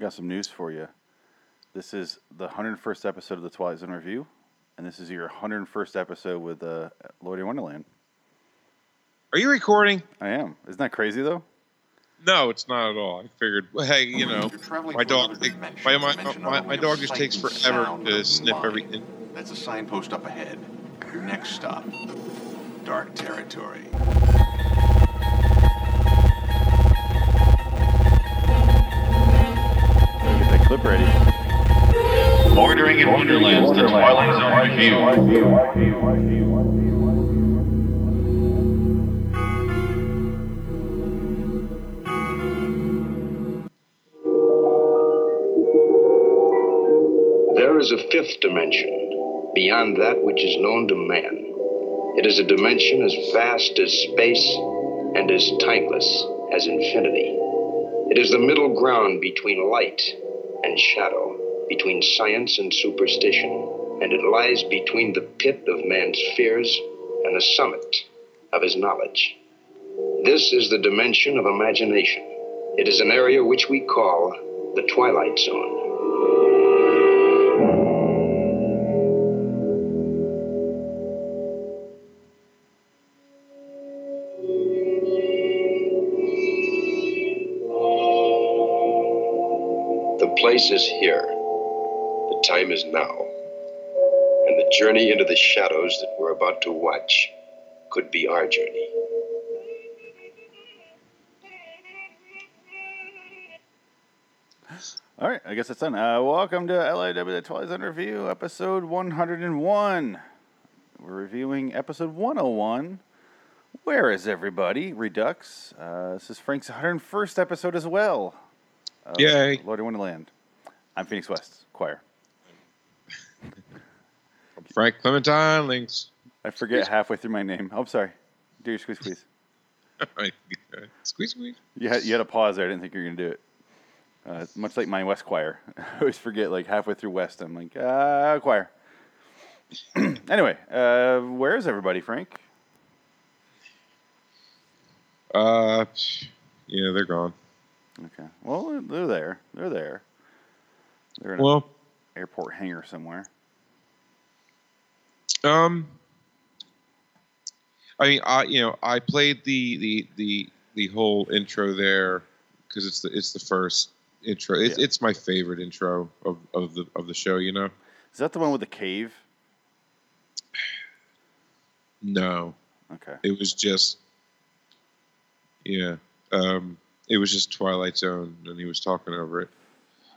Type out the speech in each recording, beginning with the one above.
got some news for you. This is the 101st episode of the Twilight Zone Review, and this is your 101st episode with uh, Lord of Wonderland. Are you recording? I am. Isn't that crazy though? No, it's not at all. I figured, well, hey, you know, my dog, take, my, my, my, my dog just takes forever to sniff mind. everything. That's a signpost up ahead. Your next stop, dark territory. Ready. Bordering in Wonderlands, the Twilight Zone Review. There is a fifth dimension, beyond that which is known to man. It is a dimension as vast as space and as timeless as infinity. It is the middle ground between light and shadow, between science and superstition, and it lies between the pit of man's fears and the summit of his knowledge. This is the dimension of imagination. It is an area which we call the Twilight Zone. Place is here. The time is now. And the journey into the shadows that we're about to watch could be our journey. All right, I guess it's done. Uh, welcome to LIW The Twilight Zone Review, episode 101. We're reviewing episode 101. Where is everybody? Redux. Uh, this is Frank's 101st episode as well. of Yay. Lord of Wonderland. I'm Phoenix West, choir. Frank Clementine links. I forget halfway through my name. Oh, I'm sorry. Do your squeeze, squeeze. squeeze, squeeze. You had, you had a pause there. I didn't think you were going to do it. Uh, much like my West choir. I always forget, like, halfway through West, I'm like, ah, choir. anyway, uh, where is everybody, Frank? Uh, yeah, they're gone. Okay. Well, they're there. They're there. They're in an Well, airport hangar somewhere. um, I mean, I you know I played the the the the whole intro there because it's the it's the first intro. It's Yeah. it's my favorite intro of, of the of the show. You know. Is that the one with the cave? No, Okay. it was just yeah. Um, it was just Twilight Zone, and he was talking over it,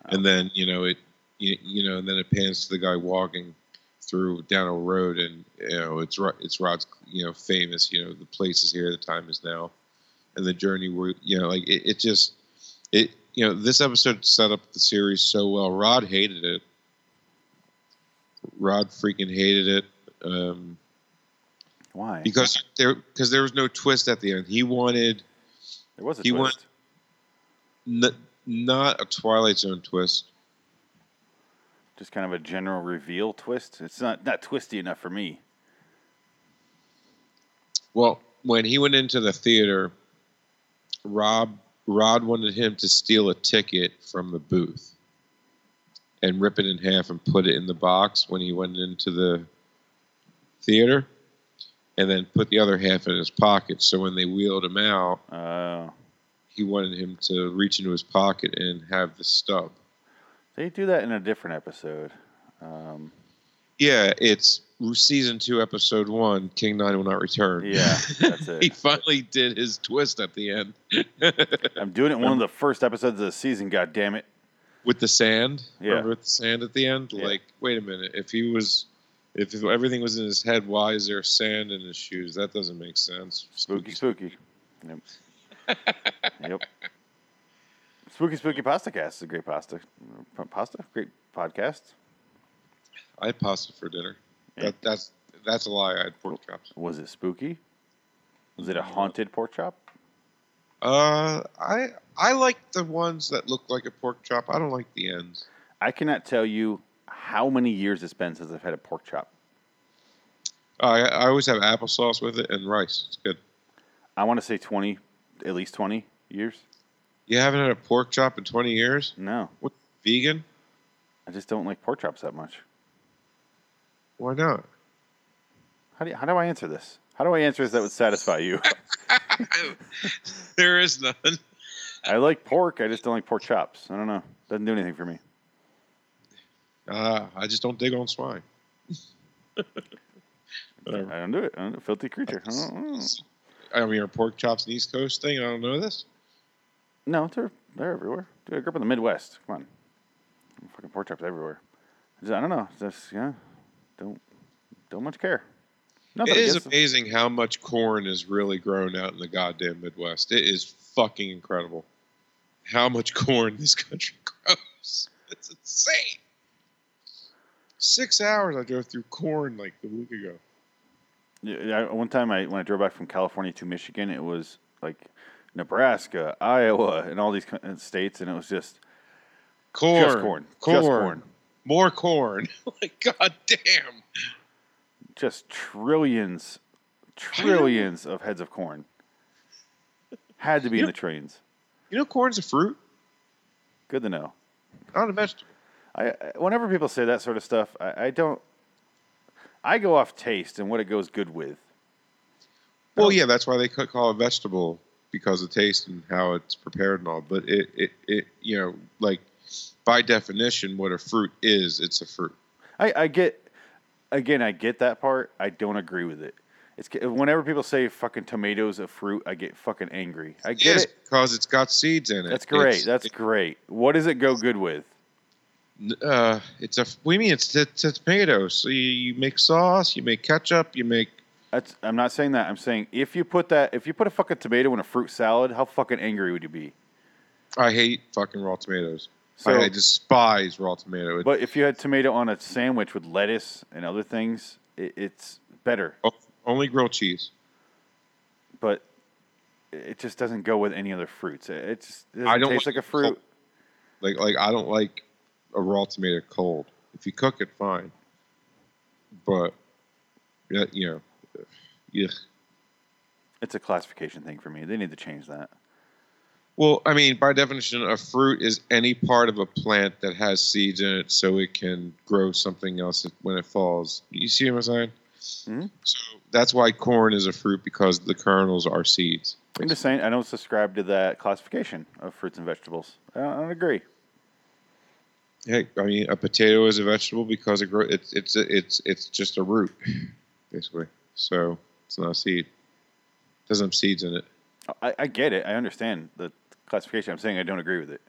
and then you know it, you, you know, and then it pans to the guy walking through down a road, and you know it's it's Rod's, you know, famous, you know, the place is here, the time is now, and the journey where you know, like it, it just it, you know, this episode set up the series so well. Rod hated it. Rod freaking hated it. Um, Why? because there because there was no twist at the end. He wanted there was a he twist. want- n- not a Twilight Zone twist. Just kind of a general reveal twist. It's not not twisty enough for me. Well, when he went into the theater, Rob Rod wanted him to steal a ticket from the booth and rip it in half and put it in the box when he went into the theater, and then put the other half in his pocket. So when they wheeled him out, Uh, he wanted him to reach into his pocket and have the stub. they do that in a different episode. Um, Yeah, it's season two, episode one. King Nine will not return. yeah, that's it. he finally did his twist at the end I'm doing it in one of the first episodes of the season. God damn it! with the sand. Yeah. Remember with the sand at the end? Yeah. Like, wait a minute. If he was, if everything was in his head, why is there sand in his shoes? That doesn't make sense. Spooky, spooky. Yep. Yep. Spooky, spooky pasta cast is a great pasta. Pasta, great podcast. I had pasta for dinner. Yeah. That, that's that's a lie. I had pork chops. Was it spooky? Was it a haunted pork chop? Uh, I I like the ones that look like a pork chop. I don't like the ends. I cannot tell you how many years it's been since I've had a pork chop. I I always have applesauce with it and rice. It's good. I want to say 20, at least 20 years. You haven't had a pork chop in 20 years? No, What? Vegan? I just don't like pork chops that much. Why not? How do you, how do I answer this? How do I answer this that would satisfy you? there is none. I like pork. I just don't like pork chops. I don't know. Doesn't do anything for me. Uh, I just don't dig on swine. I don't do it. I don't know. Filthy creature. I don't- I don't- I mean, are pork chops an East Coast thing? I don't know this. No, they're they're everywhere. Dude, I grew up in the Midwest. Come on, fucking pork chops everywhere. I, just, I don't know. Just yeah, don't don't much care. It is against them. amazing how much corn is really grown out in the goddamn Midwest. It is fucking incredible how much corn this country grows. It's insane. Six hours I drove through corn like a week ago. Yeah, I, one time I when I drove back from California to Michigan, it was like Nebraska, Iowa, and all these states, and it was just Corn, just corn, corn, just corn, more corn. Oh like god damn. just trillions, trillions of heads of corn. Had to be You in know- the trains. You know, corn's a fruit, Good to know. not a vegetable. I, I whenever people say that sort of stuff, I, I don't. I go off taste and what it goes good with. Well, yeah, that's why they could call it vegetable because of taste and how it's prepared and all. But it, it, it, you know, like by definition, what a fruit is, it's a fruit. I, I get, again, I get that part. I don't agree with it. It's whenever people say fucking tomatoes a fruit, I get fucking angry. I get Yes, it. because it's got seeds in it. That's great. It's, That's great. What does it go good with? Uh, it's a. We mean? It's, it's, it's tomatoes. So you, you make sauce, you make ketchup, you make. That's, I'm not saying that. I'm saying if you put that, if you put a fucking tomato in a fruit salad, how fucking angry would you be? I hate fucking raw tomatoes. So- I, I despise raw tomato. It- But if you had tomato on a sandwich with lettuce and other things, it, it's better. only grilled cheese. But it just doesn't go with any other fruits. It, it just it doesn't don't taste like like a fruit. Like like I don't like a raw tomato cold. If you cook it, fine. But yeah, you know, yeah. It's a classification thing for me. They need to change that. Well, I mean, by definition, a fruit is any part of a plant that has seeds in it, so it can grow something else when it falls. You see what I'm saying? Mhm. So that's why corn is a fruit because the kernels are seeds. I'm just saying I don't subscribe to that classification of fruits and vegetables. I don't, I don't agree. Hey, I mean, a potato is a vegetable because it grow. It's it's it's it's just a root, basically. So it's not a seed. doesn't have seeds in it. I, I get it. I understand the classification. I'm saying I don't agree with it.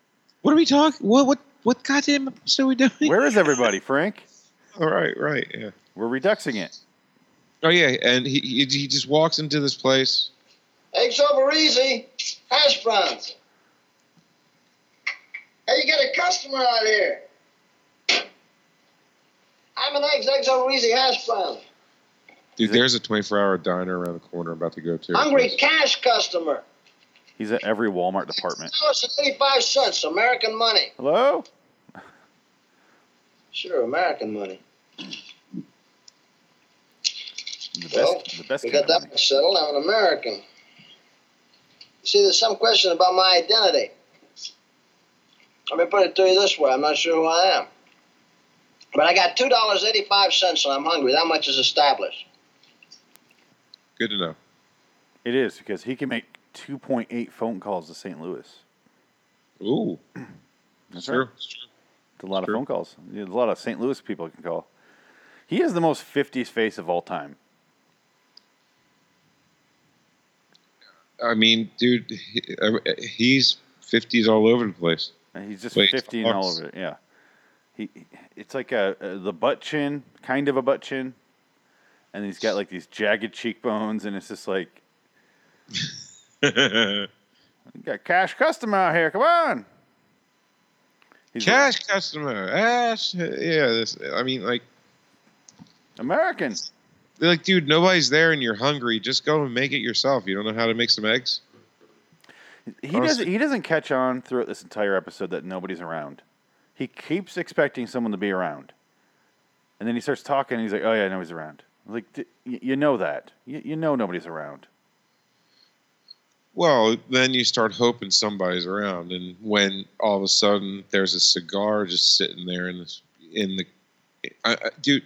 What are we talking? What what what goddamn episode are we doing? Where is everybody, Frank? All right, right, yeah. We're reduxing it. Oh yeah, and he he, he just walks into this place. Eggs over easy. Hash browns. Hey, you got a customer out here. I'm an eggs, eggs over easy hash browns. Dude, there's a 24-hour diner around the corner I'm about to go to. Hungry cash customer. He's at every Walmart department. Dollars and eighty-five cents, American money. Hello? Sure, American money. The best, Well, the best we got that much settled. I'm an American. See, there's some question about my identity. Let me put it to you this way: I'm not sure who I am, but I got two dollars eighty-five cents, and I'm hungry. That much is established. Good to know. It is because he can make 2.8 phone calls to St. Louis. Ooh, That's true. right. It's true. It's a lot True. of phone calls. There's a lot of St. Louis people he can call. He is the most 50s face of all time. I mean, dude, uh, he's 50s all over the place. And He's just Wait, 15 all over it. Yeah. He, it's like a, a the butt chin, kind of a butt chin, and he's got like these jagged cheekbones, and it's just like got cash customer out here. Come on. He's Cash customer, ash. Yeah, this. I mean, like, Americans. they're like, dude, nobody's there, and you're hungry. Just go and make it yourself. You don't know how to make some eggs. He Honestly- doesn't. He doesn't catch on throughout this entire episode that nobody's around. He keeps expecting someone to be around, and then he starts talking. and He's like, "Oh yeah, nobody's around." I'm like, "D- you know that. You, you know nobody's around. Well, then you start hoping somebody's around, and when all of a sudden there's a cigar just sitting there in the in the, I, I, dude,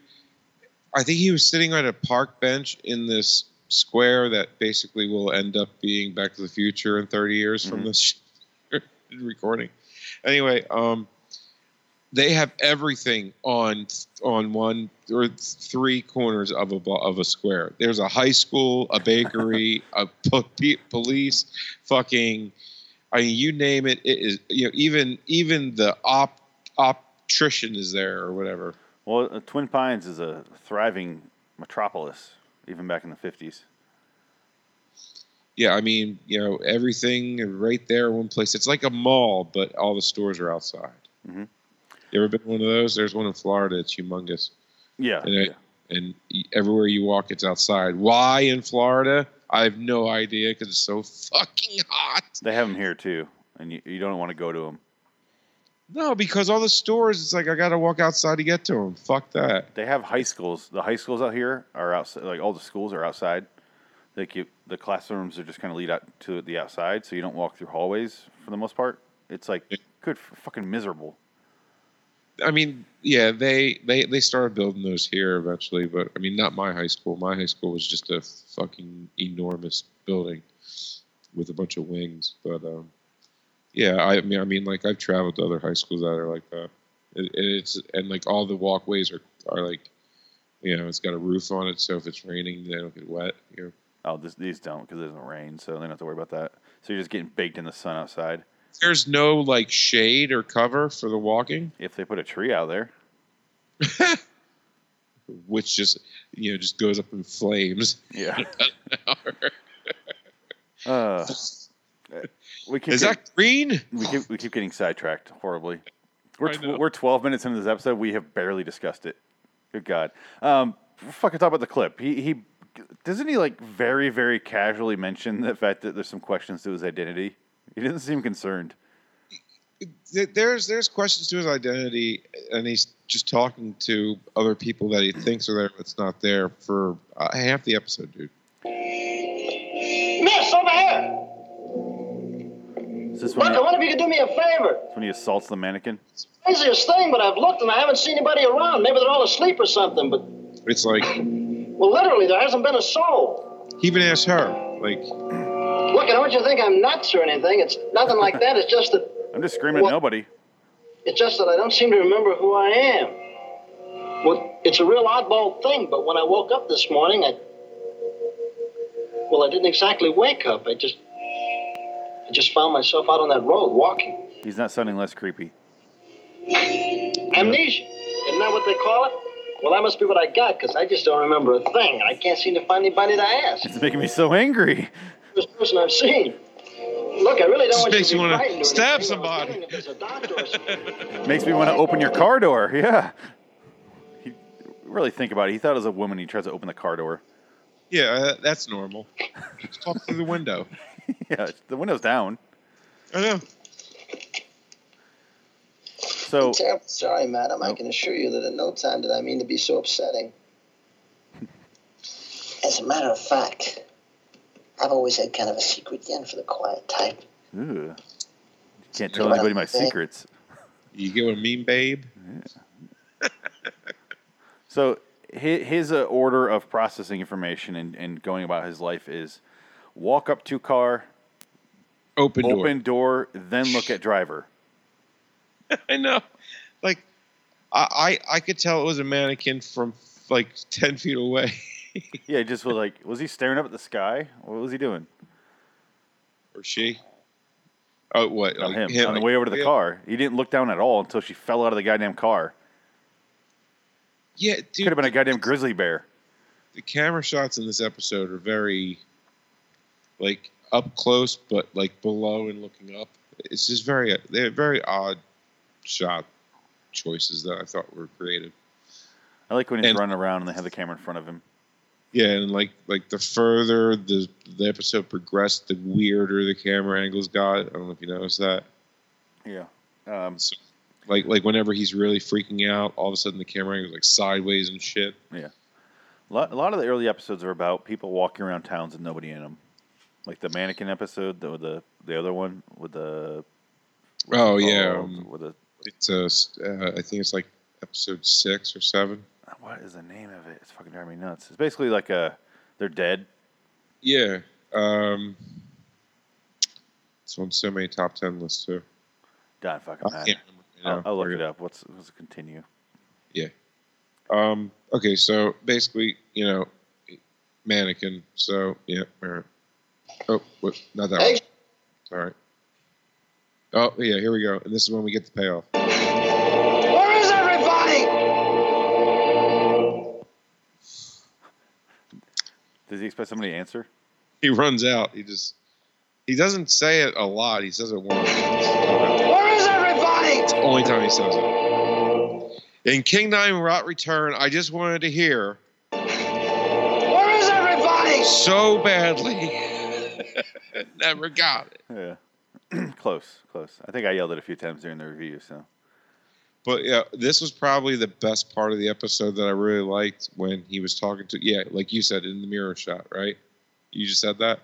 I think he was sitting on a park bench in this square that basically will end up being Back to the Future in 30 years from Mhm. this recording. Anyway, um, they have everything on on one or three corners of a of a square. There's a high school, a bakery, a po- police, fucking. I mean, you name it. It is you know even even the op optician is there or whatever. Well, uh, Twin Pines is a thriving metropolis, even back in the 50s. Yeah, I mean, you know, everything right there, in one place. It's like a mall, but all the stores are outside. Mhm. You ever been to one of those? There's one in Florida. It's humongous, Yeah. and, yeah. and everywhere you walk, it's outside. Why in Florida? I have no idea because it's so fucking hot. They have them here too, and you, you don't want to go to them. No, because all the stores, it's like I got to walk outside to get to them. Fuck that. They have high schools. The high schools out here are outside. Like all the schools are outside. Like you, the classrooms are just kind of lead out to the outside, so you don't walk through hallways for the most part. It's like good, fucking miserable. I mean, yeah, they they they started building those here eventually, but I mean, not my high school. My high school was just a fucking enormous building with a bunch of wings. But um, yeah, I mean, I mean, like I've traveled to other high schools that are like that. It, it's and like all the walkways are are like, you know, it's got a roof on it, so if it's raining, they don't get wet. You know, Oh, this, these don't because it doesn't rain, so they don't have to worry about that. So you're just getting baked in the sun outside. there's no like shade or cover for the walking, If they put a tree out there, which just you know just goes up in flames. yeah. uh, we keep Is get- that green? we keep we keep getting sidetracked horribly. We're tw- we're 12 minutes into this episode. We have barely discussed it. Good God. Um, fucking talk about the clip. He he doesn't he like very very casually mention the fact that there's some questions to his identity. He doesn't seem concerned. There's there's questions to his identity, and he's just talking to other people that he thinks are there, that's not there for uh, half the episode, dude. Miss, over here. Is this Look, when I wonder if you could do me a favor. It's when he assaults the mannequin? It's the craziest thing, but I've looked and I haven't seen anybody around. Maybe they're all asleep or something, but, It's like well, literally, there hasn't been a soul. he even asked her, like, Look, I don't want you to think I'm nuts or anything. It's nothing like that. It's just that I'm just screaming What? at nobody. it's just that I don't seem to remember who I am. Well, it's a real oddball thing, but when I woke up this morning, I well, I didn't exactly wake up. I just I just found myself out on that road walking. He's not sounding less creepy. Amnesia. Isn't that what they call it? Well, that must be what I got, because I just don't remember a thing. I can't seem to find anybody to ask. It's making me so angry. First person I've seen. Look, I really don't Just want you makes to be you wanna frightened stab anything. Somebody. if there's a doctor or something. Makes me want to open your car door. Yeah. He really think about it. He thought it was a woman. He tries to open the car door. yeah, uh, that's normal. Just talk through the window. yeah, the window's down. I know. So I'm terribly sorry, madam. I can assure you that in no time did I mean to be so upsetting. As a matter of fact, I've always had kind of a secret yen for the quiet type. Ugh. Can't tell anybody my secrets. You get what I mean, babe? So his, his uh, order of processing information and, and going about his life is walk up to car, Open door. open door, then look at driver. I know. Like, I, I I could tell it was a mannequin from like ten feet away. Yeah, he just was like, was he staring up at the sky? What was he doing? or she. Oh, what? On like him, on the like- way over to the yeah. car. He didn't look down at all until she fell out of the goddamn car. Yeah, dude. Could have been a goddamn grizzly bear. the camera shots in this episode are very like up close but like below and looking up it's just very they're very odd shot choices that i thought were creative I like when he's And- running around and they have the camera in front of him. yeah and like like the further the the episode progressed the weirder the camera angles got i don't know if you noticed that Yeah. Um, so, like like whenever he's really freaking out all of a sudden the camera angle's like sideways and shit a lot, a lot of the early episodes are about people walking around towns and nobody in them. Like the mannequin episode, the the the other one with the Oh yeah, um, with the it's uh, s- uh, I think it's like episode six or seven. what is the name of it? It's fucking driving me nuts. It's basically like a they're dead. Yeah, um, it's on so many top ten lists too. Don't fucking matter. can't remember, you know, I'll, I'll look it up. What's what's it continue? Yeah. Um, okay, so basically, you know, mannequin. So yeah. Oh, what, not that Hey. one. All right. Oh yeah, here we go, and this is when we get the payoff. Where is everybody? Does he expect somebody to answer? He runs out. He just he doesn't say it a lot. He says it once. Where is everybody? Only time he says it. In King Nine Rot Return, I just wanted to hear Where is everybody? so badly. Never got it. Yeah. close, close. I think I yelled it a few times during the review. So But yeah, this was probably the best part of the episode that I really liked when he was talking to yeah, like you said in the mirror shot, right? You just said that?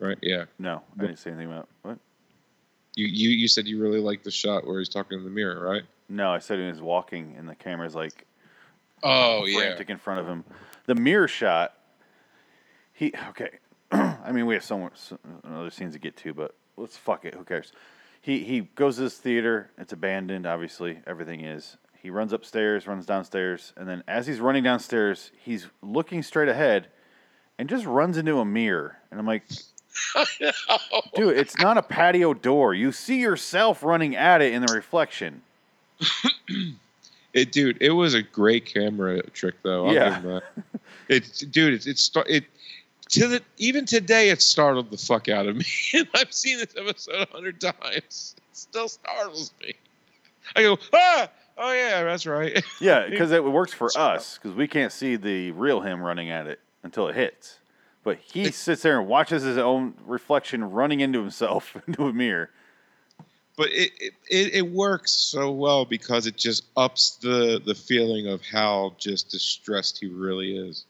Right? Yeah. no, I didn't say anything about what. You you you said you really liked the shot where he's talking in the mirror, right? No, I said he was walking and the camera's like Oh yeah. frantic in front of him. The mirror shot. He okay. I mean, we have some, some other scenes to get to, but let's fuck it. Who cares? He he goes to this theater. It's abandoned. Obviously, everything is. He runs upstairs, runs downstairs, and then as he's running downstairs, he's looking straight ahead, and just runs into a mirror. And I'm like, dude, it's not a patio door. You see yourself running at it in the reflection. It, dude, it was a great camera trick, though. I'll Yeah. It's, dude, it's it's it to the even today it startled the fuck out of me. and I've seen this episode a hundred times. It still startles me. I go, ah, oh yeah, that's right. Yeah, because it works for us because we can't see the real him running at it until it hits. But he sits there and watches his own reflection running into himself into a mirror. but it, it it it works so well because it just ups the the feeling of how just distressed he really is.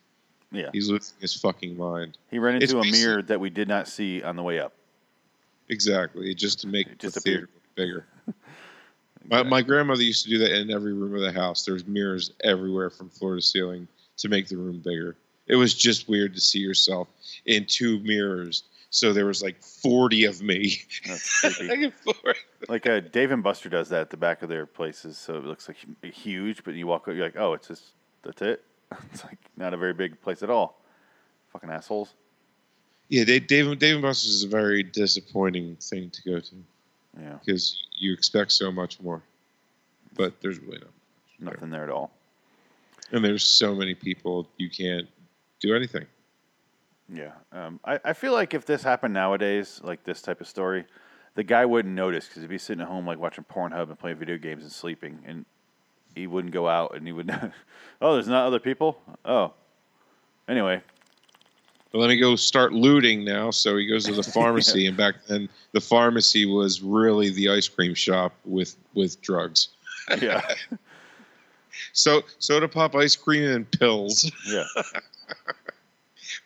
Yeah, He's losing his fucking mind. he ran It's into a basi- mirror that we did not see on the way up. Exactly, just to make It just the theater appeared. look bigger. My, my grandmother used to do that in every room of the house. There's mirrors everywhere from floor to ceiling to make the room bigger. It was just weird to see yourself in two mirrors. So there was like 40 of me. That's creepy. Back and forth. like uh, Dave and Buster does that at the back of their places, so it looks like huge. But you walk, up, you're like, oh, it's just that's it. It's like not a very big place at all. Fucking assholes. yeah, Dave, Dave, Dave and Buster's is a very disappointing thing to go to Yeah, because you expect so much more. But there's really not. nothing there at all. And there's so many people, you can't do anything. Yeah, um, I, I feel like if this happened nowadays, like this type of story, the guy wouldn't notice because he'd be sitting at home like watching Pornhub and playing video games and sleeping, and he wouldn't go out and he would. oh, there's not other people. Oh, anyway, But let me go start looting now. So he goes to the pharmacy, and back then the pharmacy was really the ice cream shop with with drugs. yeah, So soda pop, ice cream, and pills. yeah.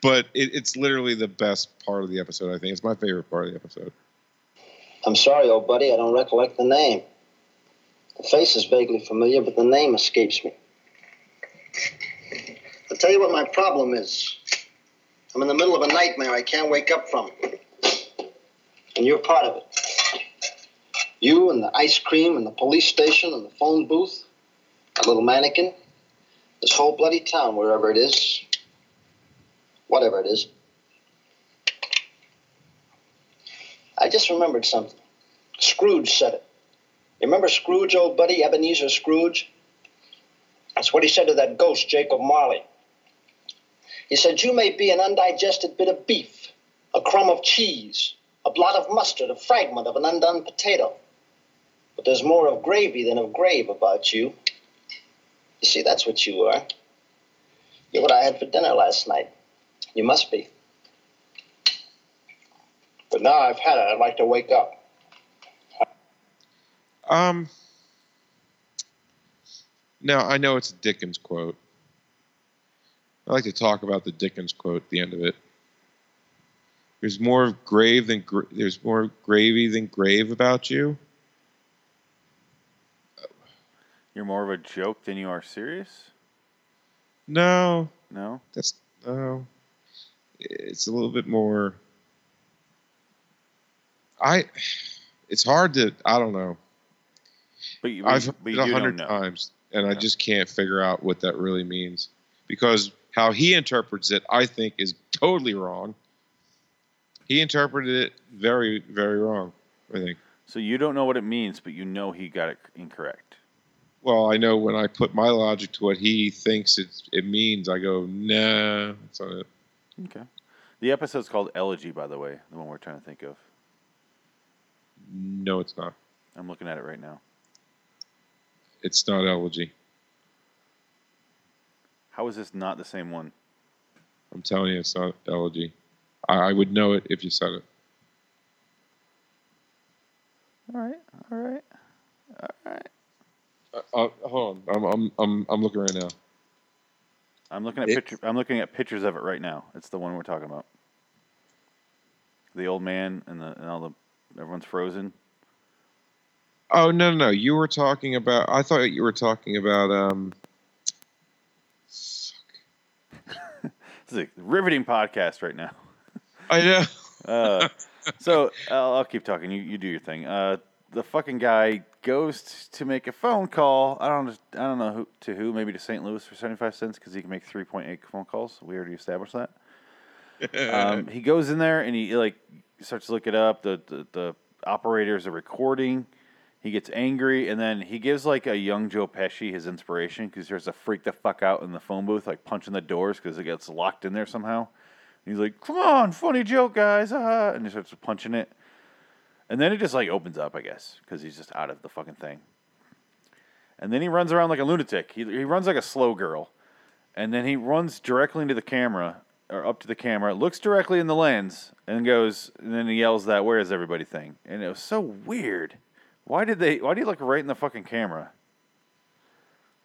But it, it's literally the best part of the episode. I think it's my favorite part of the episode. I'm sorry, old buddy, I don't recollect the name. The face is vaguely familiar, but the name escapes me. I'll tell you what my problem is. I'm in the middle of a nightmare I can't wake up from. And you're part of it. You and the ice cream and the police station and the phone booth, that little mannequin, this whole bloody town, wherever it is, whatever it is. I just remembered something. Scrooge said it. You remember Scrooge, old buddy, Ebenezer Scrooge? That's what he said to that ghost, Jacob Marley. He said, You may be an undigested bit of beef, a crumb of cheese, a blot of mustard, a fragment of an undone potato. But there's more of gravy than of grave about you. You see, that's what you are. You're what I had for dinner last night. You must be. But now I've had it, I'd like to wake up. Um. Now I know it's a Dickens quote. I like to talk about the Dickens quote at the end of it. There's more grave than gra- there's more gravy than grave about you. You're more of a joke than you are serious. No, No. that's no. It's a little bit more. I. It's hard to. I don't know. But you, I've but heard you it a hundred times, and I just can't figure out what that really means. Because how he interprets it, I think, is totally wrong. He interpreted it very, very wrong. I think. So you don't know what it means, but you know he got it incorrect. Well, I know when I put my logic to what he thinks it it means, I go, nah, that's not it. Okay. The episode's called Elegy, by the way, the one we're trying to think of. No, it's not. I'm looking at it right now. It's not elegy. How is this not the same one? I'm telling you, it's not elegy. I, I would know it if you said it. All right. All right. All right. Uh, uh, hold on, I'm, I'm I'm I'm looking right now. I'm looking at It- picture. I'm looking at pictures of it right now. It's the one we're talking about. The old man and the and all the everyone's frozen. Oh no, no, no! You were talking about. I thought you were talking about. Um, This is a riveting podcast right now. I know. Uh, so I'll, I'll keep talking. You you do your thing. Uh, the fucking guy goes t- to make a phone call. I don't I don't know who to who. Maybe to St. Louis for seventy five cents because he can make three point eight phone calls. We already established that. Um, he goes in there and he like starts to look it up. The, the the operators are recording. He gets angry and then he gives like a young Joe Pesci his inspiration because there's a freak the fuck out in the phone booth like punching the doors because it gets locked in there somehow. He's like, "Come on, funny joke, guys!" Ah, and he starts punching it, and then it just like opens up, I guess, because he's just out of the fucking thing. And then he runs around like a lunatic. He he runs like a slow girl, and then he runs directly into the camera or up to the camera, looks directly in the lens, and goes, and then he yells that "Where is everybody?" thing, and it was so weird. Why did they? Why do you look right in the fucking camera?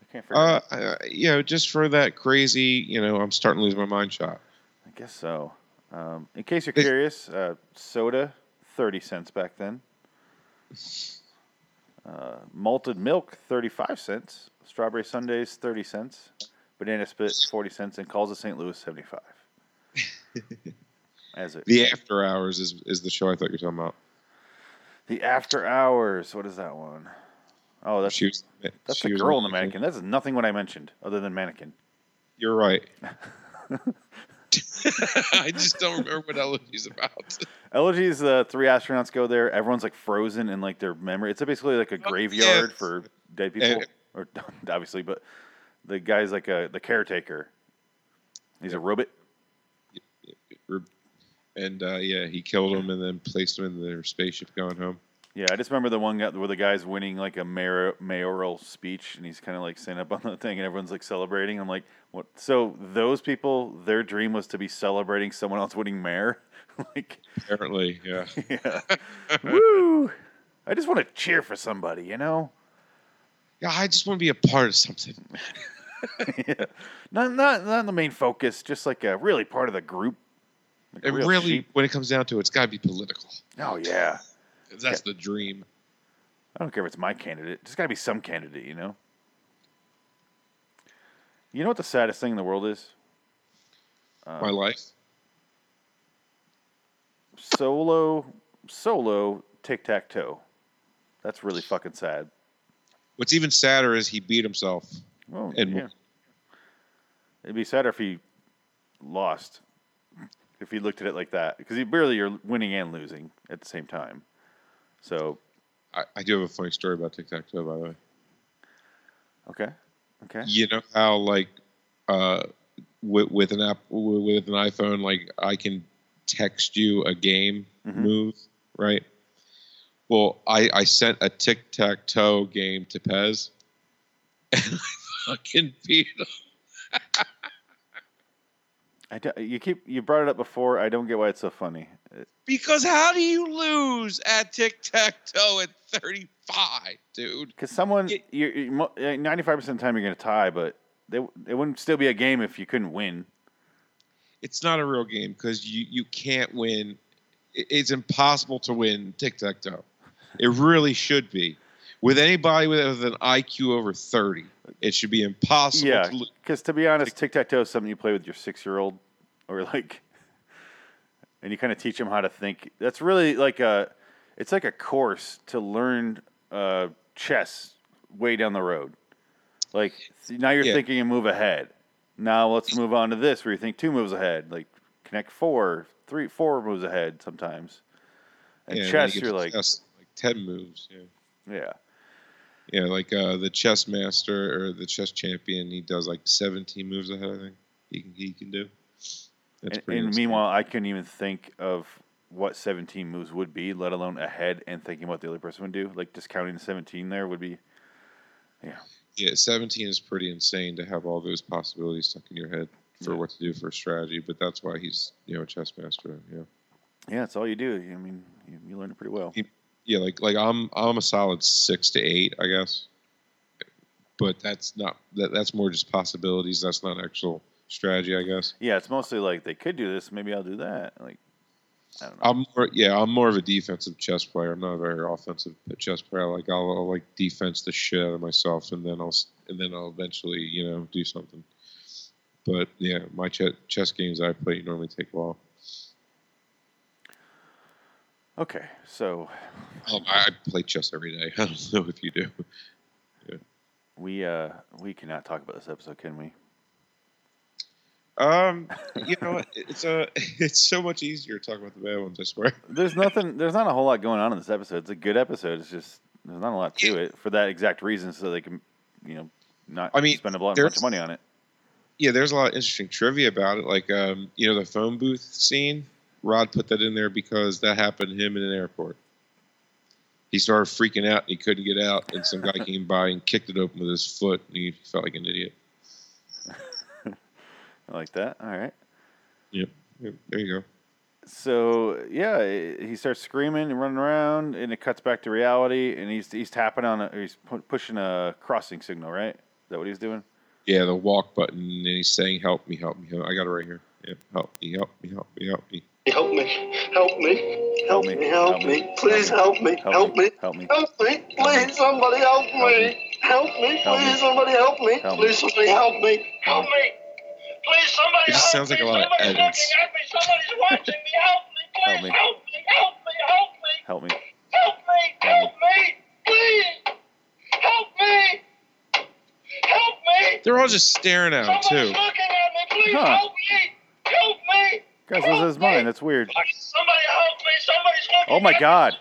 I can't figure. Uh, it out. uh, you know, just for that crazy, you know, I'm starting to lose my mind shot. I guess so. Um, in case you're It's- curious, uh, soda, 30 cents back then. Uh, malted milk, 35 cents. Strawberry sundaes, 30 cents. Banana split, 40 cents. And calls of St. Louis, 75. As it, The After Hours is is the show I thought you were talking about. The After Hours. What is that one? Oh, that's, She was, that's she the girl in the mannequin. That's nothing what I mentioned other than mannequin. You're right. I just don't remember what Elegy's about. Elegies, uh, three astronauts go there. Everyone's like frozen in like their memory. It's basically like a Oh, graveyard yes. for dead people, And- or obviously, but the guy's like a the caretaker. He's a robot. And uh, yeah, he killed him and then placed him in their spaceship going home. Yeah, I just remember the one guy where the guy's winning like a mayor, mayoral speech, and he's kind of like standing up on the thing, and everyone's like celebrating. I'm like, what? So those people, their dream was to be celebrating someone else winning mayor. like, Apparently, yeah. yeah, woo! I just want to cheer for somebody, you know. Yeah, I just want to be a part of something. yeah. Not, not not the main focus, just like a really part of the group. Like real really, sheep. when it comes down to it, it's got to be political. Oh yeah, That's the dream. I don't care if it's my candidate. There's got to be some candidate, you know. You know what the saddest thing in the world is? Uh, My life. Solo, solo, tic tac toe. That's really fucking sad. What's even sadder is he beat himself. Well, And- yeah. It'd be sadder if he lost. If you looked at it like that, because you barely you're winning and losing at the same time. So I, I do have a funny story about tic tac toe, by the way. okay, okay. You know how like uh, with, with an app with an iPhone, like I can text you a game Mhm. move, right? Well, I, I sent a tic tac toe game to Pez, and I fucking beat him. I do, you keep you brought it up before. I don't get why it's so funny. Because how do you lose at tic tac toe at 35, dude? Because someone, you ninety five percent of the time you're going to tie, but they, it wouldn't still be a game if you couldn't win. It's not a real game because you, you can't win it's impossible to win tic tac toe. It really should be. With anybody with an IQ over 30, it should be impossible Yeah, to because to be honest, tic tac toe is something you play with your six year old, or like, and you kind of teach them how to think. That's really like a, it's like a course to learn uh, chess way down the road. Like now you're Yeah. thinking a move ahead. Now let's move on to this where you think two moves ahead. Like connect four, three, four moves ahead sometimes. And Yeah, chess, you you're like, chess, like 10 moves. Yeah. yeah, Yeah, like uh, the chess master or the chess champion, he does like 17 moves ahead. I think he can he can do. That's and, pretty. and meanwhile, I couldn't even think of what 17 moves would be, let alone ahead and thinking what the other person would do. Like just counting the 17 there would be, yeah. yeah, 17 is pretty insane to have all those possibilities stuck in your head for Yeah. what to do for a strategy. But that's why he's you know a chess master. Yeah, Yeah, it's all you do. I mean, you, you learn it pretty well. Yeah. Like like I'm I'm a solid six to eight, I guess. But that's not that that's more just possibilities. That's not actual strategy, I guess. Yeah, it's mostly like they could do this. Maybe I'll do that. Like, I don't know. I'm more, yeah, I'm more of a defensive chess player. I'm not a very offensive chess player. Like I'll, I'll like defense the shit out of myself, and then I'll s- and then I'll eventually you know do something. But yeah, my ch- chess games I play normally take a while. Okay, so Um, I play chess every day. I don't know if you do. we uh we cannot talk about this episode, can we? Um, you know, it's a it's so much easier to talk about the bad ones. I swear. There's nothing. There's not a whole lot going on in this episode. It's a good episode. It's just there's not a lot to it for that exact reason, so they can, you know, not I mean, spend a lot of money on it. Yeah, there's a lot of interesting trivia about it. Like, um, you know, the phone booth scene. Rod put that in there because that happened to him in an airport. He started freaking out and he couldn't get out, and some guy came by and kicked it open with his foot, and he felt like an idiot. I like that. All right. Yep. Yep, There you go. So yeah, he starts screaming and running around, and it cuts back to reality, and he's he's tapping on a he's pu- pushing a crossing signal, right? Is that what he's doing? Yeah, the walk button, and he's saying, "Help me, help me." Help. I got it right here. Yeah, help me, help me, help me, help me. Help me. Help me. Help Help me. me. Help me. Please help me. Help me. Help me. Help me. Please, somebody help me. Help me. Please, somebody help me. Please, somebody help me. Help me. Please, somebody It just help sounds like me. a lot of Somebody's looking at me. Somebody's watching me. Help me. Please, Help me. help me. Help me. Help me. Help me. Help me. Please. Help me. Help me. They're all just staring at him Somebody's too. looking at me. Please Huh. help me. Help me. Guys, Help lose his mind. That's weird. Somebody help me. Somebody's looking Oh my. God.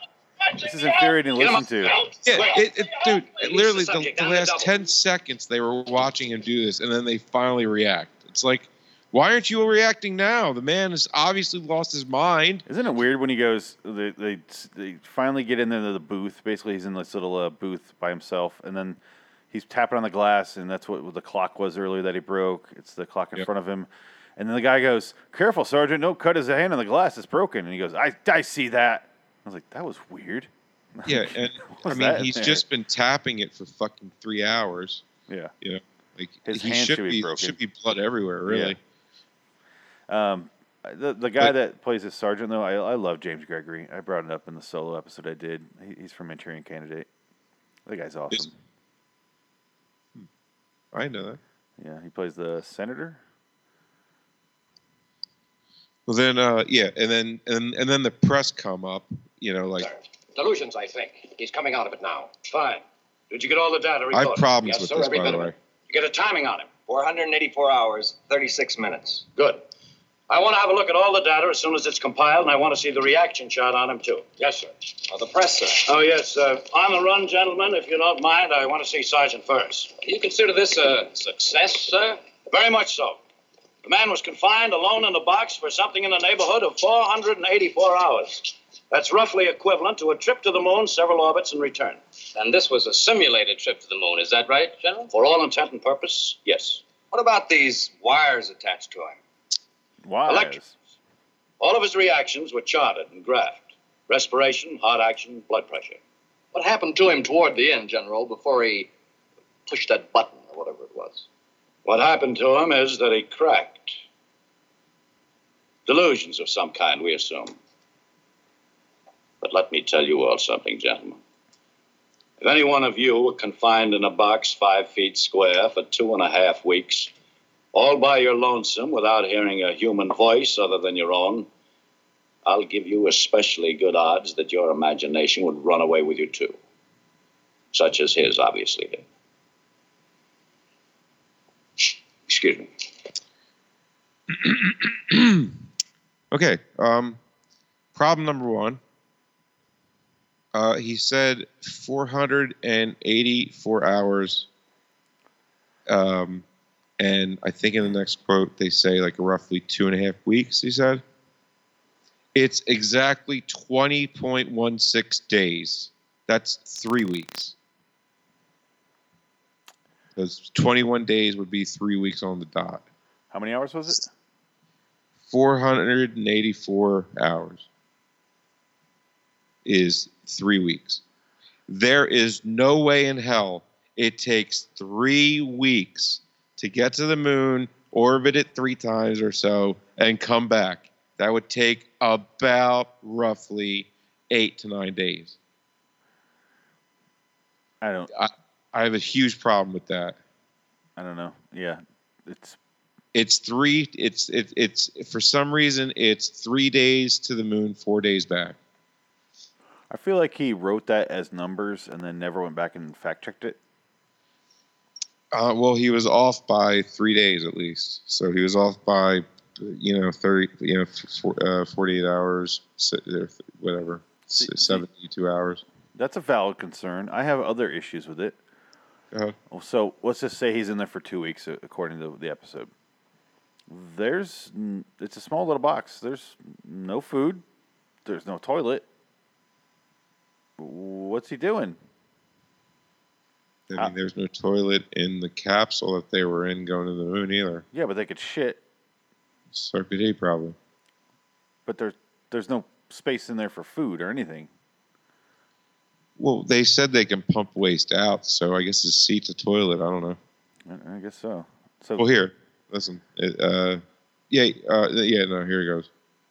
This is infuriating to listen to. Yeah, it, it, dude, it literally the, the last 10 seconds they were watching him do this, and then they finally react. It's like, why aren't you reacting now? The man has obviously lost his mind. Isn't it weird when he goes? They, they they finally get in into the booth. Basically, he's in this little uh, booth by himself, and then he's tapping on the glass, and that's what the clock was earlier that he broke. It's the clock in Yep. front of him, and then the guy goes, "Careful, Sergeant! Don't cut his hand on the glass. It's broken." And he goes, "I I see that." I was like, "That was weird." Yeah, and I mean, he's just been tapping it for fucking three hours. Yeah. You know, like His he hand should should be broken. should be blood everywhere. Really. Um, the the guy But- that plays the sergeant though, I I love James Gregory. I brought it up in the solo episode I did. He, he's from Manchurian Candidate. The guy's awesome. I know that. Yeah, he plays the senator. Well, then, uh, yeah, and then and and then the press come up. You know, like Delusions, I think. He's coming out of it now. Fine. Did you get all the data I recorded? have problems yes, with sir, this, every by the way. You get a timing on him. 484 hours, 36 minutes. Good. I want to have a look at all the data as soon as it's compiled, and I want to see the reaction shot on him, too. Yes, sir. Now, the press, sir. Oh, yes. Uh, on the run, gentlemen, if you don't mind, I want to see Sergeant first. You consider this a success, sir? Very much so. The man was confined alone in a box for something in the neighborhood of 484 hours. That's roughly equivalent to a trip to the moon, several orbits, and return. And this was a simulated trip to the moon, is that right, General? For all intent and purpose, yes. What about these wires attached to him? Wise. Electric. All of his reactions were charted and graphed respiration, heart action, blood pressure. What happened to him toward the end, General, before he pushed that button or whatever it was? What happened to him is that he cracked. Delusions of some kind, we assume. But let me tell you all something, gentlemen. If any one of you were confined in a box five feet square for two and a half weeks, all by your lonesome without hearing a human voice other than your own, I'll give you especially good odds that your imagination would run away with you too. Such as his obviously did. Excuse me. Okay. Um, problem number one. Uh, he said 484 hours. Um, and I think in the next quote they say like roughly two and a half weeks. He said it's exactly 20.16 days. That's three weeks. Because 21 days would be three weeks on the dot. How many hours was it? 484 hours is three weeks. There is no way in hell it takes three weeks to get to the moon, orbit it three times or so, and come back. That would take about roughly eight to nine days. I don't. I, I have a huge problem with that. I don't know. Yeah, it's It's three. It's it, it's for some reason it's three days to the moon, four days back. I feel like he wrote that as numbers and then never went back and fact checked it. Uh, well, he was off by three days at least. So he was off by, you know, thirty, you know, f- four, uh, forty-eight hours, whatever, See- seventy-two hours. That's a valid concern. I have other issues with it. Uh, Well, So let's just say he's in there for two weeks, uh, according to the episode. There's, it's a small little box. There's no food. There's no toilet. What's he doing? I mean, Uh, there's no toilet in the capsule that they were in going to the moon either. Yeah, but they could shit. CRPD probably. But there's there's no space in there for food or anything. Well, they said they can pump waste out, so I guess it's seat to toilet. I don't know. I, I guess so. So Well, here, listen. It, uh, yeah, uh, yeah. No, here he goes.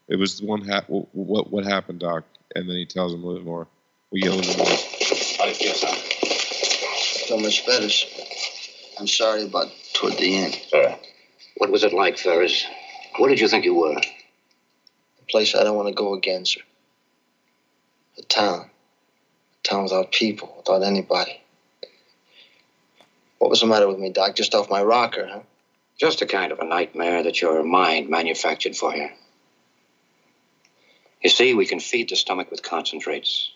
It was the one. Ha- what what happened, Doc? And then he tells him a little bit more. We get a little bit more. How do you feel, son? So much better. I'm sorry about toward the end. Sir, what was it like, Ferris? Where did you think you were? A place I don't want to go again, sir. A town. Town without people, without anybody. What was the matter with me, Doc? Just off my rocker, huh? Just a kind of a nightmare that your mind manufactured for you. You see, we can feed the stomach with concentrates.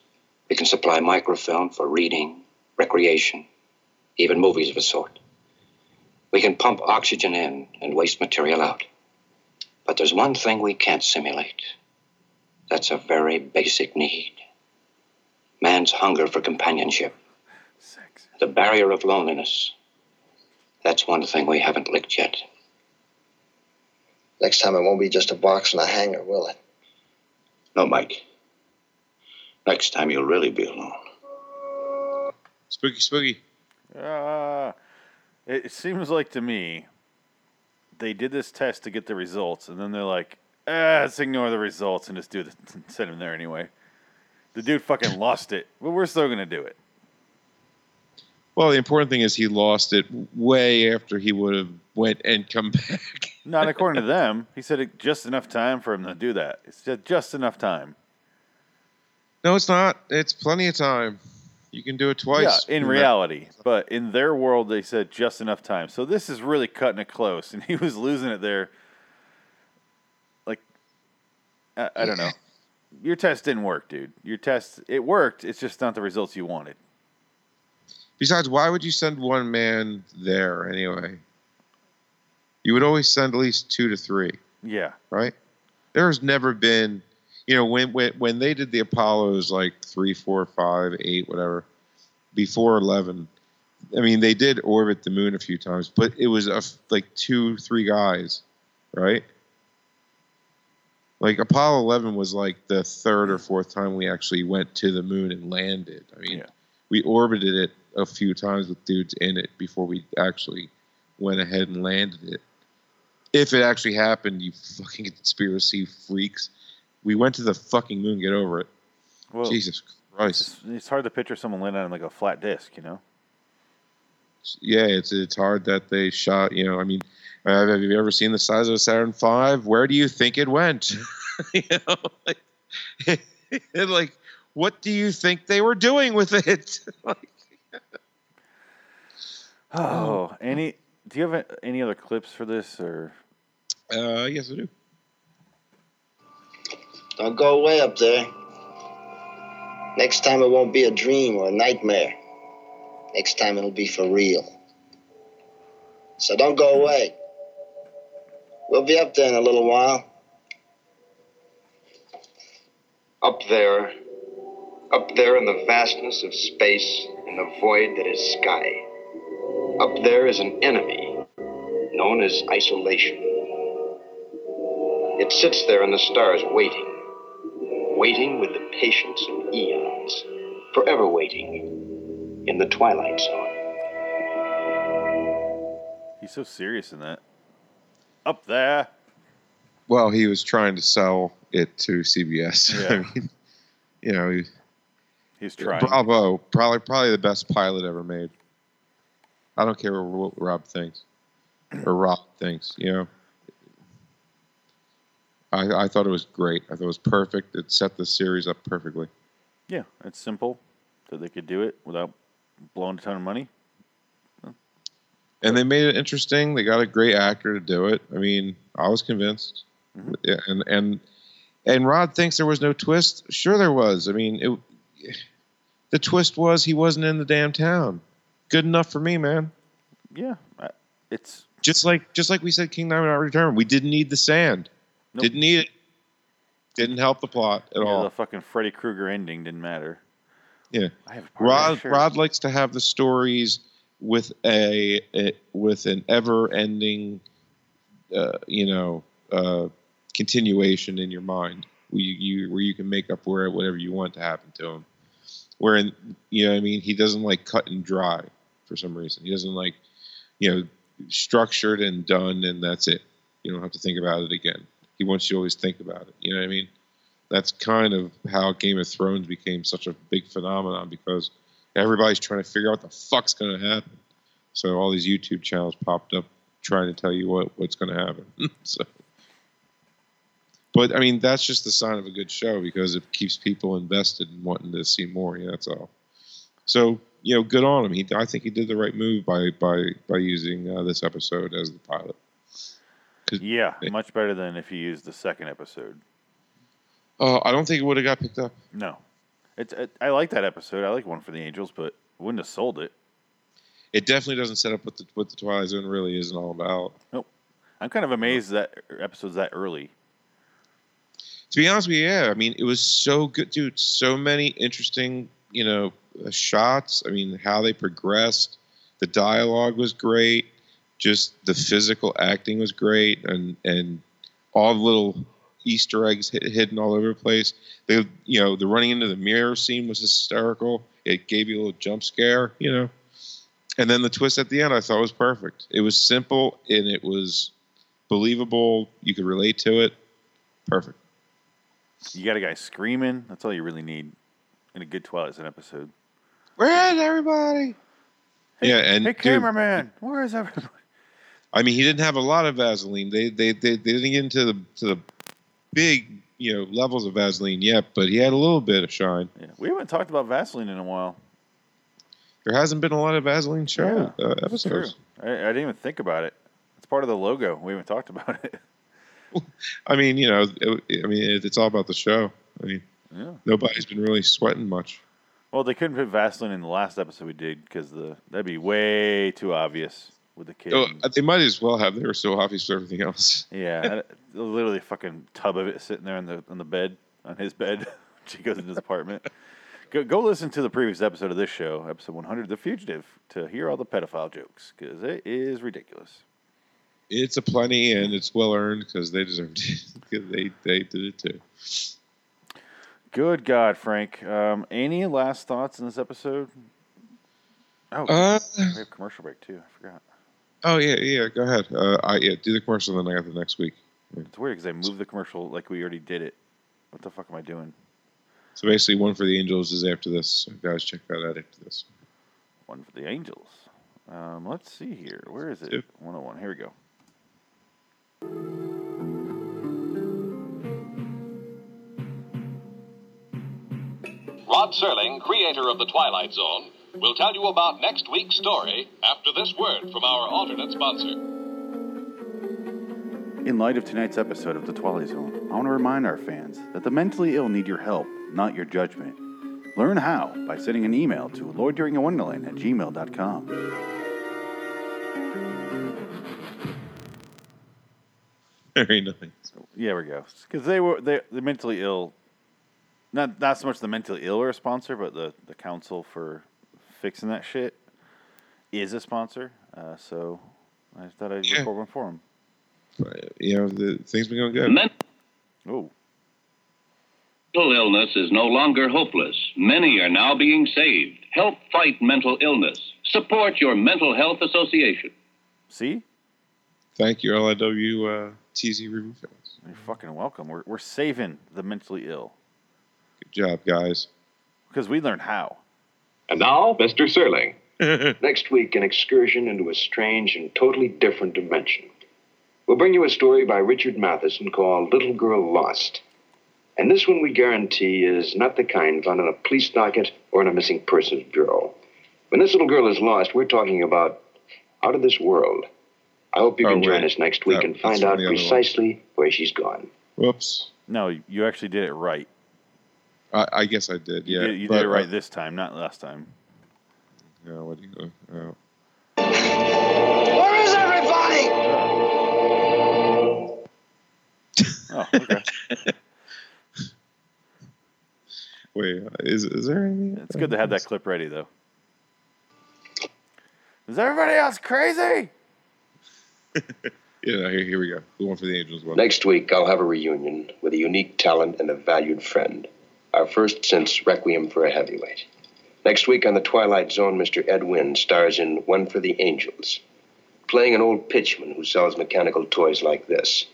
We can supply microfilm for reading, recreation, even movies of a sort. We can pump oxygen in and waste material out. But there's one thing we can't simulate. That's a very basic need. Man's hunger for companionship, sex. the barrier of loneliness. That's one thing we haven't licked yet. Next time it won't be just a box and a hanger, will it? No, Mike. Next time you'll really be alone. Spooky, spooky. Uh, it, it seems like to me they did this test to get the results, and then they're like, ah, let's ignore the results and just do the send him there anyway. The dude fucking lost it, but we're still gonna do it. Well, the important thing is he lost it way after he would have went and come back. Not according to them. He said it just enough time for him to do that. It's just, just enough time. no, it's not. It's plenty of time. You can do it twice. Yeah, in reality, but in their world, they said just enough time. So this is really cutting it close, and he was losing it there. Like, I, I don't know. Your test didn't work, dude. Your test it worked. It's just not the results you wanted. Besides, why would you send one man there anyway? You would always send at least two to three, Yeah, right? There's never been, you know, when when when they did the Apollos like three, four, five, eight, whatever, before eleven. I mean, they did orbit the moon a few times, but it was a like two, three guys, right? Like Apollo 11 was like the third or fourth time we actually went to the moon and landed. I mean, Yeah. we orbited it a few times with dudes in it before we actually went ahead and landed it. If it actually happened, you fucking conspiracy freaks. We went to the fucking moon, get over it. Well, Jesus Christ. just- it's hard to picture someone landing on like a flat disc, you know? Yeah, it's it's hard that they shot. You know, I mean, uh, have you ever seen the size of a Saturn V? Where do you think it went? you know, like, like, what do you think they were doing with it? like, Oh, any? Do you have any other clips for this or? uh, yes, I do. Don't go away up there. Next time it won't be a dream or a nightmare. Next time it'll be for real. So don't go away. We'll be up there in a little while. Up there, up there in the vastness of space, in the void that is sky, up there is an enemy known as isolation. It sits there in the stars waiting, waiting with the patience of eons, forever waiting in the twilight zone. He's so serious in that. Up there. Well, he was trying to sell it to CBS. Yeah. I mean, you know, he, He's trying. bravo, probably probably the best pilot ever made. I don't care what Rob thinks or Rob thinks. You know, I I thought it was great. I thought it was perfect. It set the series up perfectly. Yeah, it's simple that they could do it without blowing a ton of money. And they made it interesting. They got a great actor to do it. I mean, I was convinced. Mhm. Yeah, and and and Rod thinks there was no twist. Sure, there was. I mean, it, the twist was he wasn't in the damn town. Good enough for me, man. Yeah, it's Just like just like we said, King Diamond not return. We didn't need the sand. Nope. Didn't need it. Didn't help the plot at yeah, all. the fucking Freddy Krueger ending didn't matter. Yeah. I have a part of Rod. Rod likes to have the stories with a, a with an ever ending, uh, you know, uh, continuation in your mind. Where you, you where you can make up where whatever you want to happen to him. Where in, you know, I mean, he doesn't like cut and dry for some reason. He doesn't like, you know, structured and done and that's it. You don't have to think about it again. He wants you to always think about it. You know what I mean? That's kind of how Game of Thrones became such a big phenomenon because everybody's trying to figure out what the fuck's going to happen. So all these YouTube channels popped up trying to tell you what, what's going to happen. so, but I mean, that's just the sign of a good show because it keeps people invested and wanting to see more. Yeah, that's all. So you know, good on him. He, I think he did the right move by by by using uh, this episode as the pilot. Yeah, Yeah. much better than if you used the second episode. Uh, I don't think it would have got picked up. No, it's it, I like that episode. I like one for the Angels, but wouldn't have sold it. It definitely doesn't set up what the what the Twilight Zone really is and all about. Nope. I'm kind of amazed that episode's that early. To be honest with you, yeah, I mean, it was so good, dude. So many interesting, you know, uh, shots. I mean, how they progressed. The dialogue was great. Just the physical acting was great, and and all the little Easter eggs hid, hidden all over the place. They, you know, the running into the mirror scene was hysterical. It gave you a little jump scare, you know. And then the twist at the end, I thought was perfect. It was simple and it was believable. You could relate to it. Perfect. You got a guy screaming. That's all you really need in a good Twilight Zone episode. Where's everybody? Hey, yeah, and hey, dude, cameraman, where is everybody? I mean, he didn't have a lot of Vaseline. They they they, they didn't get into the to the big you know levels of Vaseline yet, but he had a little bit of shine. Yeah, we haven't talked about Vaseline in a while. There hasn't been a lot of Vaseline show uh, It's true. episodes. I, I didn't even think about it. It's part of the logo. We haven't talked about it. I mean, you know, it, I mean, it, it's all about the show. I mean, Yeah. nobody's been really sweating much. Well, they couldn't put Vaseline in the last episode we did because the that'd be way too obvious with the kids. Oh, they might as well have. They were so obvious for everything else. yeah, literally a fucking tub of it sitting there on the on the bed on his bed. she goes into his apartment. Go, go listen to the previous episode of this show, episode 100, The Fugitive, to hear all the pedophile jokes because it is ridiculous. It's a plenty, and it's well earned because they deserved it. they they did it too. Good God, Frank. Um, any last thoughts in this episode? Oh, Uh, we have commercial break too. I forgot. Oh yeah, yeah. Go ahead. Uh, I yeah, do the commercial, and then I got the next week. It's weird because I moved the commercial like we already did it. What the fuck am I doing? So basically, one for the Angels is after this. So guys, check that out after this. One for the Angels. Um, let's see here. Where is it? Yep. 101. Here we go. Rod Serling, creator of The Twilight Zone, will tell you about next week's story after this word from our alternate sponsor. In light of tonight's episode of The Twilight Zone, I want to remind our fans that the mentally ill need your help, not your judgment. Learn how by sending an email to loiteringinwonderland at gmail.com. Very nice. Yeah, we go. Because they were they the mentally ill, not not so much the mentally ill are a sponsor, but the the council for fixing that shit is a sponsor. Uh, so I thought I'd Yeah. record one for them. But, you know, the things been going good. Mental Oh, illness is no longer hopeless. Many are now being saved. Help fight mental illness. Support your mental health association. see, Thank you, LIW uh, TZ review fans. you're fucking welcome. We're we're saving the mentally ill Good job, guys. because we learned how. And now, Mr. Serling. Mm-hmm. Next week, an excursion into a strange and totally different dimension. We'll bring you a story by Richard Matheson called Little Girl Lost. And this one we guarantee is not the kind found in a police docket or in a missing persons bureau. When this little girl is lost, we're talking about out of this world. I hope you Oh, can join us next week That- and find out the other precisely where she's gone. Whoops. No, you actually did it right. I, I guess I did. You Yeah. did, you but, did it right uh, this time, not last time. yeah, what do you go? Oh. Where is everybody? Oh, okay. Wait, uh, is is there anything? it's good to have that clip ready, though. Is everybody else crazy? Yeah, here, here we go. The one for the Angels one. Next week, I'll have a reunion with a unique talent and a valued friend. Our first since Requiem for a Heavyweight. Next week on The Twilight Zone, Mr. Ed Wynn stars in One for the Angels, playing an old pitchman who sells mechanical toys like this,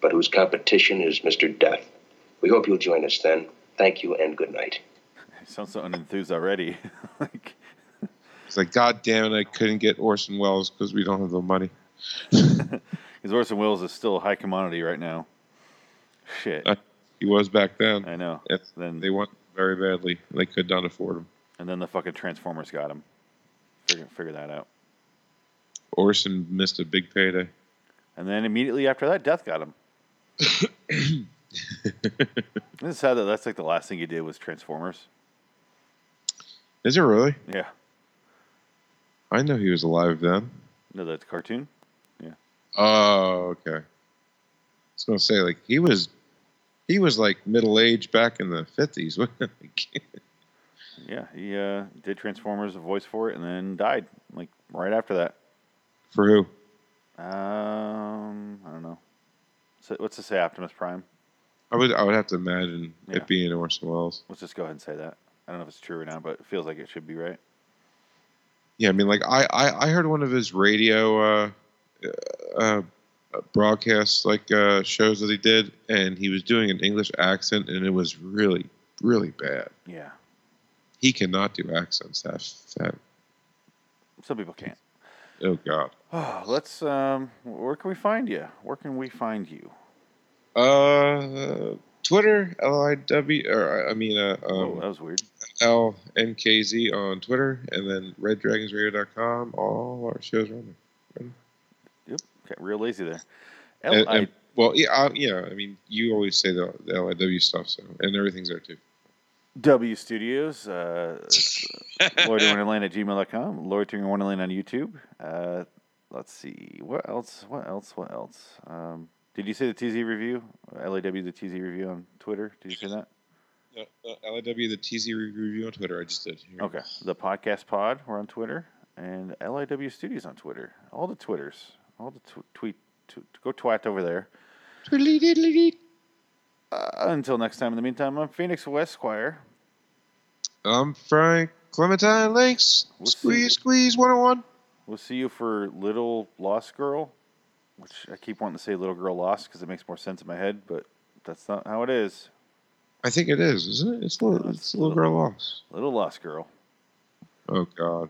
but whose competition is Mr. Death. We hope you'll join us then. Thank you and good night. You sound so unenthused already. like, It's like, God damn it, I couldn't get Orson Welles because we don't have the money. Because Orson Welles is still a high commodity right now. Shit. Uh, He was back then. I know. Yes, Then they want very badly. They could not afford him. and then the fucking Transformers got him. Figure, figure that out. Orson missed a big payday. And then immediately after that, Death got him. It's sad that that's like the last thing he did was Transformers. Is it really? Yeah. I know he was alive then. No, that's cartoon. Yeah. Oh, okay. I was gonna say like he was, he was like middle aged back in the fifties. Yeah, he uh, did Transformers, a voice for it, and then died like right after that. For who? Um, I don't know. So, what's to say Optimus Prime? I would I would have to imagine Yeah. it being Orson Welles. Let's just go ahead and say that. I don't know if it's true or not, but it feels like it should be right. Yeah, I mean, like I I, I heard one of his radio uh, uh, broadcasts like uh, shows that he did, and he was doing an English accent, and it was really really bad. Yeah, He cannot do accents. That that some people can't. oh god. Oh, let's. Um, where can we find you? Where can we find you? Uh, Twitter L I W or I mean uh, oh, um, that was weird. L N K Z on Twitter, and then RedDragonsRadio.com. All our shows are on there. Yep, got real lazy there. And, L- I- and- well, yeah, uh, yeah. I mean, you always say the, the LIW stuff, so and everything's there too. W Studios, uh, Loitering Wonderland at gmail.com, Lloyd Loitering Wonderland on YouTube. Uh, let's see. What else? What else? What else? Um, did you say the TZ review? LAW, the TZ review on Twitter? Did you say that? Uh, uh, LIW, the TZ review on Twitter. I just did. Here. Okay. The Podcast Pod, we're on Twitter. And LIW Studios on Twitter. All the Twitters. All the tw- tweet. T- go twat over there. Twiddly diddly dee. Uh, until next time, in the meantime, I'm Phoenix Westquire. I'm Frank Clementine Lakes. We'll see. squeeze, squeeze, 101. We'll see you for Little Lost Girl, which I keep wanting to say Little Girl Lost because it makes more sense in my head, but that's not how it is. I think it is, isn't it? It's little, it's little girl lost. Little Lost Girl. Oh God,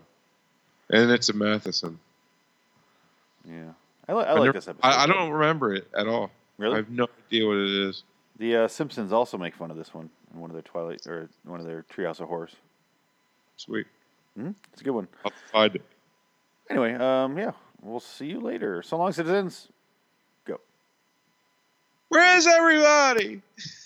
and it's a Matheson. Yeah, I, li- I, I like never- this episode. I, I don't remember it at all. Really? I have no idea what it is. The uh, Simpsons also make fun of this one in one of their Twilight or one of their Treehouse of Horrors. Sweet. hmm It's a good one. I'll find it. Anyway, um, yeah, we'll see you later. So long, citizens. Go. Where's everybody?